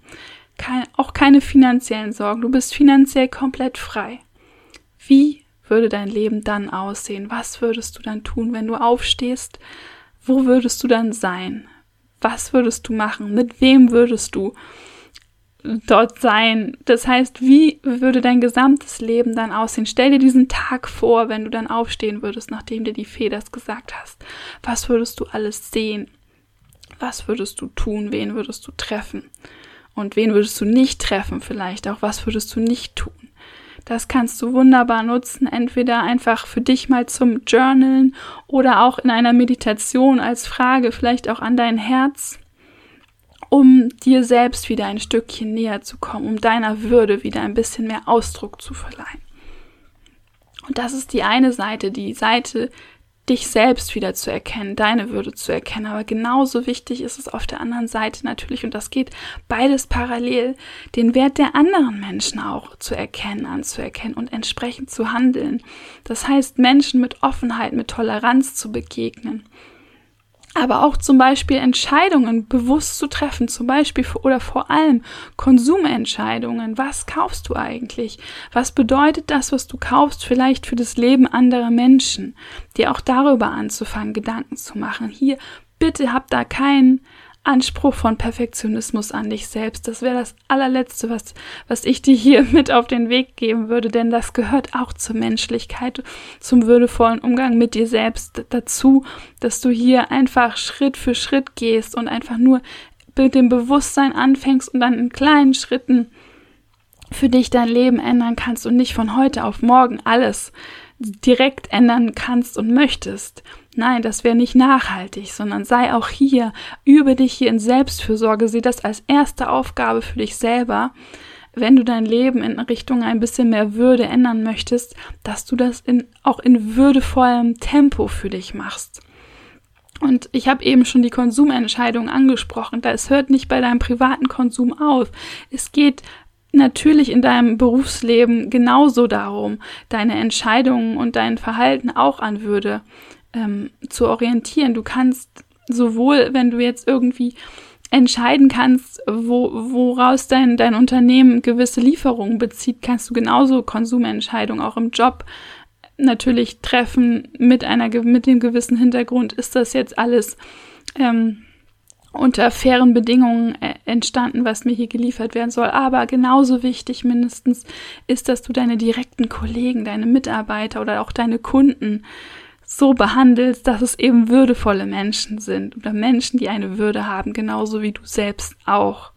kein, auch keine finanziellen Sorgen. Du bist finanziell komplett frei. Wie würde dein Leben dann aussehen? Was würdest du dann tun, wenn du aufstehst? Wo würdest du dann sein? Was würdest du machen? Mit wem würdest du dort sein. Das heißt, wie würde dein gesamtes Leben dann aussehen? Stell dir diesen Tag vor, wenn du dann aufstehen würdest, nachdem dir die Fee das gesagt hast. Was würdest du alles sehen? Was würdest du tun? Wen würdest du treffen? Und wen würdest du nicht treffen vielleicht auch? Was würdest du nicht tun? Das kannst du wunderbar nutzen, entweder einfach für dich mal zum Journalen oder auch in einer Meditation als Frage, vielleicht auch an dein Herz um dir selbst wieder ein Stückchen näher zu kommen, um deiner Würde wieder ein bisschen mehr Ausdruck zu verleihen. Und das ist die eine Seite, die Seite, dich selbst wieder zu erkennen, deine Würde zu erkennen. Aber genauso wichtig ist es auf der anderen Seite natürlich, und das geht beides parallel, den Wert der anderen Menschen auch zu erkennen, anzuerkennen und entsprechend zu handeln. Das heißt, Menschen mit Offenheit, mit Toleranz zu begegnen aber auch zum Beispiel Entscheidungen bewusst zu treffen, zum Beispiel oder vor allem Konsumentscheidungen. Was kaufst du eigentlich? Was bedeutet das, was du kaufst, vielleicht für das Leben anderer Menschen? Dir auch darüber anzufangen, Gedanken zu machen. Hier, bitte hab da keinen Anspruch von Perfektionismus an dich selbst. Das wäre das allerletzte, was, was ich dir hier mit auf den Weg geben würde, denn das gehört auch zur Menschlichkeit, zum würdevollen Umgang mit dir selbst dazu, dass du hier einfach Schritt für Schritt gehst und einfach nur mit dem Bewusstsein anfängst und dann in kleinen Schritten für dich dein Leben ändern kannst und nicht von heute auf morgen alles direkt ändern kannst und möchtest. Nein, das wäre nicht nachhaltig, sondern sei auch hier, übe dich hier in Selbstfürsorge, sieh das als erste Aufgabe für dich selber, wenn du dein Leben in Richtung ein bisschen mehr Würde ändern möchtest, dass du das in, auch in würdevollem Tempo für dich machst. Und ich habe eben schon die Konsumentscheidung angesprochen. Da es hört nicht bei deinem privaten Konsum auf. Es geht natürlich in deinem Berufsleben genauso darum, deine Entscheidungen und dein Verhalten auch an Würde ähm, zu orientieren. Du kannst sowohl, wenn du jetzt irgendwie entscheiden kannst, wo, woraus dein, dein Unternehmen gewisse Lieferungen bezieht, kannst du genauso Konsumentscheidungen auch im Job natürlich treffen mit einer mit dem gewissen Hintergrund. Ist das jetzt alles ähm, unter fairen Bedingungen äh, entstanden, was mir hier geliefert werden soll. Aber genauso wichtig mindestens ist, dass du deine direkten Kollegen, deine Mitarbeiter oder auch deine Kunden so behandelst, dass es eben würdevolle Menschen sind oder Menschen, die eine Würde haben, genauso wie du selbst auch.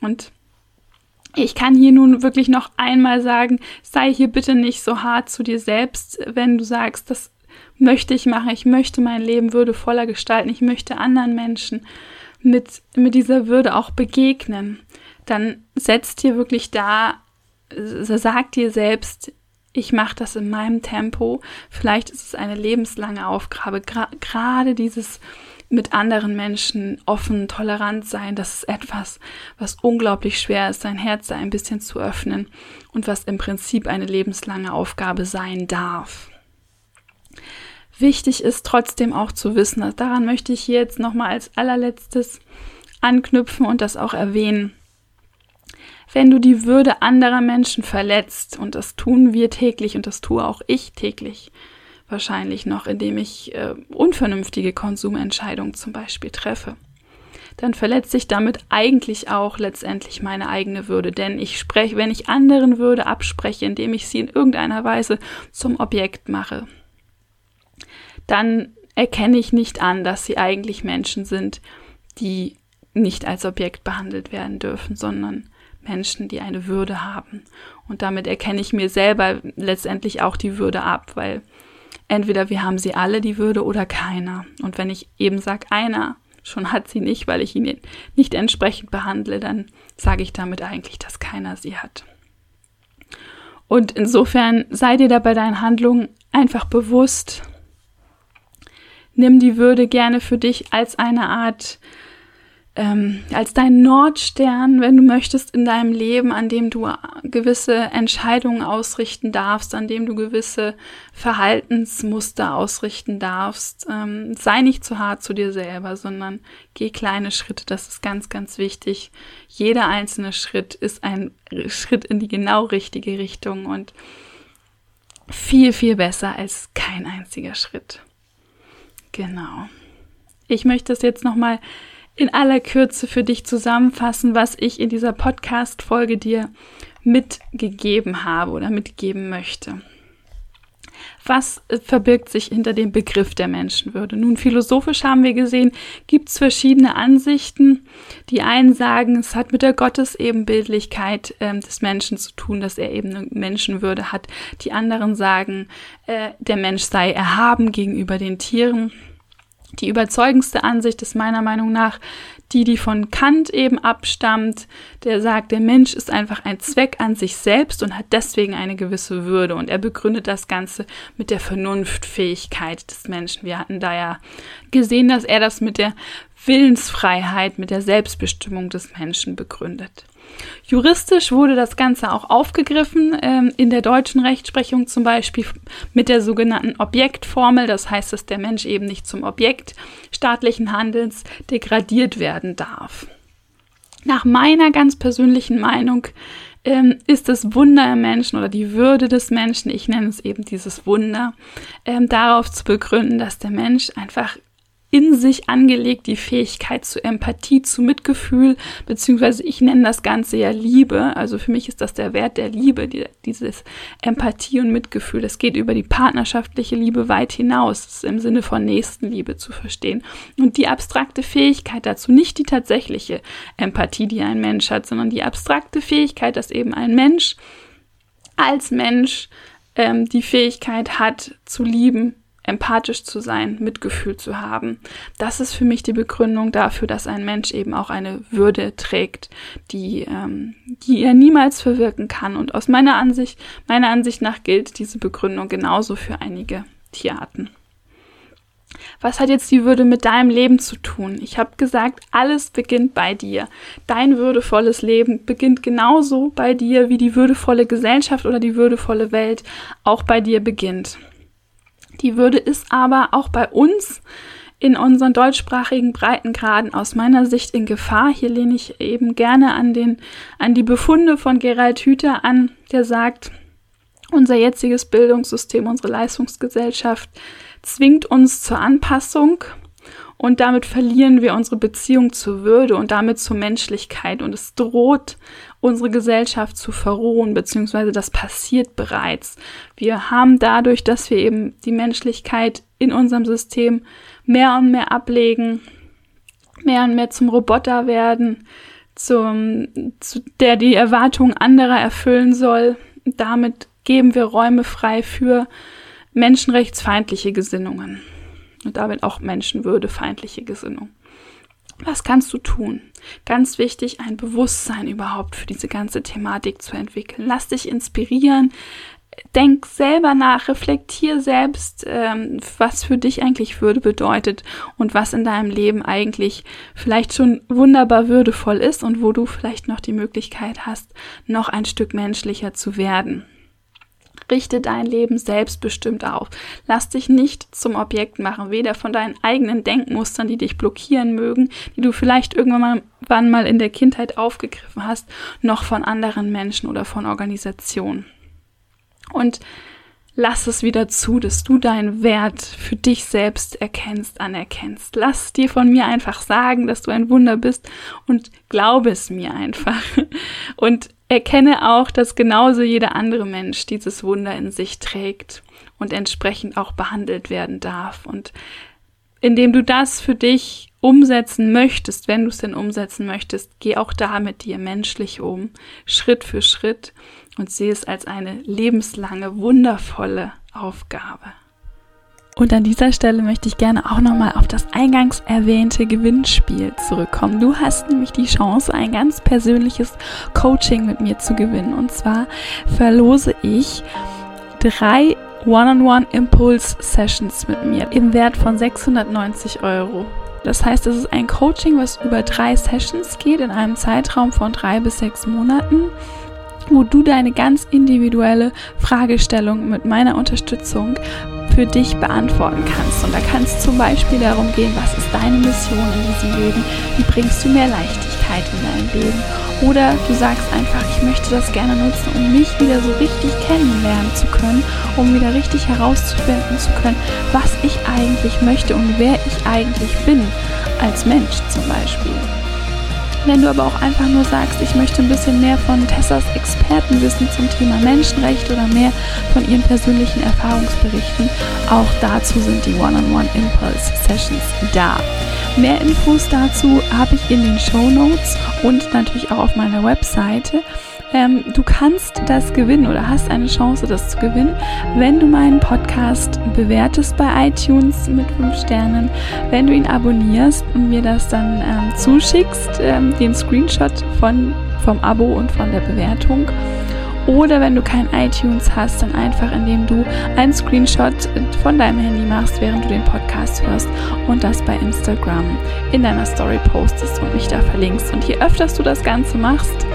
Und ich kann hier nun wirklich noch einmal sagen, sei hier bitte nicht so hart zu dir selbst, wenn du sagst, das möchte ich machen, ich möchte mein Leben würdevoller gestalten, ich möchte anderen Menschen mit, mit dieser Würde auch begegnen. Dann setzt dir wirklich da, sag dir selbst, ich mache das in meinem Tempo. Vielleicht ist es eine lebenslange Aufgabe. Gerade dieses mit anderen Menschen offen, tolerant sein, das ist etwas, was unglaublich schwer ist, sein Herz da ein bisschen zu öffnen und was im Prinzip eine lebenslange Aufgabe sein darf. Wichtig ist trotzdem auch zu wissen, daran möchte ich hier jetzt nochmal als allerletztes anknüpfen und das auch erwähnen. Wenn du die Würde anderer Menschen verletzt, und das tun wir täglich und das tue auch ich täglich, wahrscheinlich noch, indem ich äh, unvernünftige Konsumentscheidungen zum Beispiel treffe, dann verletze ich damit eigentlich auch letztendlich meine eigene Würde. Denn ich spreche, wenn ich anderen Würde abspreche, indem ich sie in irgendeiner Weise zum Objekt mache, dann erkenne ich nicht an, dass sie eigentlich Menschen sind, die nicht als Objekt behandelt werden dürfen, sondern Menschen, die eine Würde haben. Und damit erkenne ich mir selber letztendlich auch die Würde ab, weil entweder wir haben sie alle, die Würde, oder keiner. Und wenn ich eben sage, einer schon hat sie nicht, weil ich ihn nicht entsprechend behandle, dann sage ich damit eigentlich, dass keiner sie hat. Und insofern sei dir da bei deinen Handlungen einfach bewusst, nimm die Würde gerne für dich als eine Art ähm, als dein Nordstern, wenn du möchtest, in deinem Leben, an dem du gewisse Entscheidungen ausrichten darfst, an dem du gewisse Verhaltensmuster ausrichten darfst. Ähm, sei nicht zu hart zu dir selber, sondern geh kleine Schritte. Das ist ganz, ganz wichtig. Jeder einzelne Schritt ist ein Schritt in die genau richtige Richtung und viel, viel besser als kein einziger Schritt. Genau. Ich möchte es jetzt nochmal in aller Kürze für dich zusammenfassen, was ich in dieser Podcast-Folge dir mitgegeben habe oder mitgeben möchte. Was verbirgt sich hinter dem Begriff der Menschenwürde? Nun, philosophisch haben wir gesehen, gibt es verschiedene Ansichten. Die einen sagen, es hat mit der Gottesebenbildlichkeit äh, des Menschen zu tun, dass er eben eine Menschenwürde hat. Die anderen sagen, äh, der Mensch sei erhaben gegenüber den Tieren. Die überzeugendste Ansicht ist meiner Meinung nach die, die von Kant eben abstammt, der sagt, der Mensch ist einfach ein Zweck an sich selbst und hat deswegen eine gewisse Würde. Und er begründet das Ganze mit der Vernunftfähigkeit des Menschen. Wir hatten da ja gesehen, dass er das mit der Willensfreiheit, mit der Selbstbestimmung des Menschen begründet. Juristisch wurde das Ganze auch aufgegriffen, ähm, in der deutschen Rechtsprechung zum Beispiel mit der sogenannten Objektformel. Das heißt, dass der Mensch eben nicht zum Objekt staatlichen Handelns degradiert werden darf. Nach meiner ganz persönlichen Meinung ähm, ist das Wunder im Menschen oder die Würde des Menschen, ich nenne es eben dieses Wunder, ähm, darauf zu begründen, dass der Mensch einfach in sich angelegt die Fähigkeit zu Empathie, zu Mitgefühl, beziehungsweise ich nenne das Ganze ja Liebe. Also für mich ist das der Wert der Liebe, die, dieses Empathie und Mitgefühl. Es geht über die partnerschaftliche Liebe weit hinaus. Das ist im Sinne von Nächstenliebe zu verstehen. Und die abstrakte Fähigkeit dazu, nicht die tatsächliche Empathie, die ein Mensch hat, sondern die abstrakte Fähigkeit, dass eben ein Mensch als Mensch ähm, die Fähigkeit hat zu lieben empathisch zu sein, Mitgefühl zu haben. Das ist für mich die Begründung dafür, dass ein Mensch eben auch eine Würde trägt, die, ähm, die er niemals verwirken kann. Und aus meiner Ansicht, meiner Ansicht nach gilt diese Begründung genauso für einige Tierarten. Was hat jetzt die Würde mit deinem Leben zu tun? Ich habe gesagt, alles beginnt bei dir. Dein würdevolles Leben beginnt genauso bei dir, wie die würdevolle Gesellschaft oder die würdevolle Welt auch bei dir beginnt. Die Würde ist aber auch bei uns in unseren deutschsprachigen Breitengraden aus meiner Sicht in Gefahr. Hier lehne ich eben gerne an, den, an die Befunde von Gerald Hüther an, der sagt, unser jetziges Bildungssystem, unsere Leistungsgesellschaft zwingt uns zur Anpassung Und damit verlieren wir unsere Beziehung zur Würde und damit zur Menschlichkeit. Und es droht, unsere Gesellschaft zu verrohen, beziehungsweise das passiert bereits. Wir haben dadurch, dass wir eben die Menschlichkeit in unserem System mehr und mehr ablegen, mehr und mehr zum Roboter werden, zum, zu der die Erwartungen anderer erfüllen soll. Damit geben wir Räume frei für menschenrechtsfeindliche Gesinnungen und damit auch menschenwürdefeindliche Gesinnung. Was kannst du tun? Ganz wichtig, ein Bewusstsein überhaupt für diese ganze Thematik zu entwickeln. Lass dich inspirieren. Denk selber nach, reflektier selbst, ähm, was für dich eigentlich Würde bedeutet und was in deinem Leben eigentlich vielleicht schon wunderbar würdevoll ist und wo du vielleicht noch die Möglichkeit hast, noch ein Stück menschlicher zu werden. Richte dein Leben selbstbestimmt auf. Lass dich nicht zum Objekt machen, weder von deinen eigenen Denkmustern, die dich blockieren mögen, die du vielleicht irgendwann mal in der Kindheit aufgegriffen hast, noch von anderen Menschen oder von Organisationen. Und lass es wieder zu, dass du deinen Wert für dich selbst erkennst, anerkennst. Lass dir von mir einfach sagen, dass du ein Wunder bist und glaube es mir einfach. Und Erkenne auch, dass genauso jeder andere Mensch dieses Wunder in sich trägt und entsprechend auch behandelt werden darf. Und indem du das für dich umsetzen möchtest, wenn du es denn umsetzen möchtest, geh auch da mit dir menschlich um, Schritt für Schritt und sehe es als eine lebenslange, wundervolle Aufgabe. Und an dieser Stelle möchte ich gerne auch nochmal auf das eingangs erwähnte Gewinnspiel zurückkommen. Du hast nämlich die Chance, ein ganz persönliches Coaching mit mir zu gewinnen. Und zwar verlose ich drei One-on-One-Impulse-Sessions mit mir im Wert von 690 Euro. Das heißt, es ist ein Coaching, was über drei Sessions geht in einem Zeitraum von drei bis sechs Monaten wo du deine ganz individuelle Fragestellung mit meiner Unterstützung für dich beantworten kannst. Und da kann es zum Beispiel darum gehen, was ist deine Mission in diesem Leben? Wie bringst du mehr Leichtigkeit in dein Leben? Oder du sagst einfach, ich möchte das gerne nutzen, um mich wieder so richtig kennenlernen zu können, um wieder richtig herauszufinden zu können, was ich eigentlich möchte und wer ich eigentlich bin als Mensch zum Beispiel. Wenn du aber auch einfach nur sagst, ich möchte ein bisschen mehr von Tessas Expertenwissen zum Thema Menschenrecht oder mehr von ihren persönlichen Erfahrungsberichten, auch dazu sind die One-on-One Impulse Sessions da. Mehr Infos dazu habe ich in den Show Notes und natürlich auch auf meiner Webseite. Ähm, du kannst das gewinnen oder hast eine Chance, das zu gewinnen, wenn du meinen Podcast bewertest bei iTunes mit 5 Sternen, wenn du ihn abonnierst und mir das dann ähm, zuschickst, ähm, den Screenshot von, vom Abo und von der Bewertung. Oder wenn du kein iTunes hast, dann einfach indem du einen Screenshot von deinem Handy machst, während du den Podcast hörst und das bei Instagram in deiner Story postest und mich da verlinkst. Und je öfter du das Ganze machst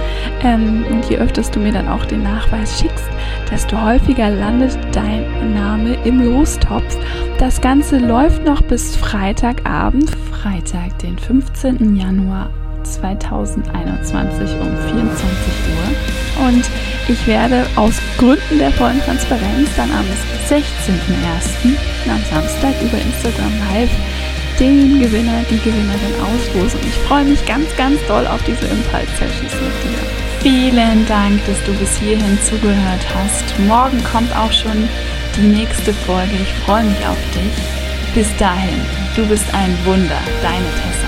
ähm, und je öfter du mir dann auch den Nachweis schickst, desto häufiger landet dein Name im Lostopf. Das Ganze läuft noch bis Freitagabend, Freitag, den 15. Januar 2021 um 24 Uhr. Und ich werde aus Gründen der vollen Transparenz dann am 16.01. am Samstag über Instagram Live den Gewinner, die Gewinnerin auslosen. Ich freue mich ganz, ganz doll auf diese Impulse-Sessions mit dir. Vielen Dank, dass du bis hierhin zugehört hast. Morgen kommt auch schon die nächste Folge. Ich freue mich auf dich. Bis dahin, du bist ein Wunder, deine Tessa.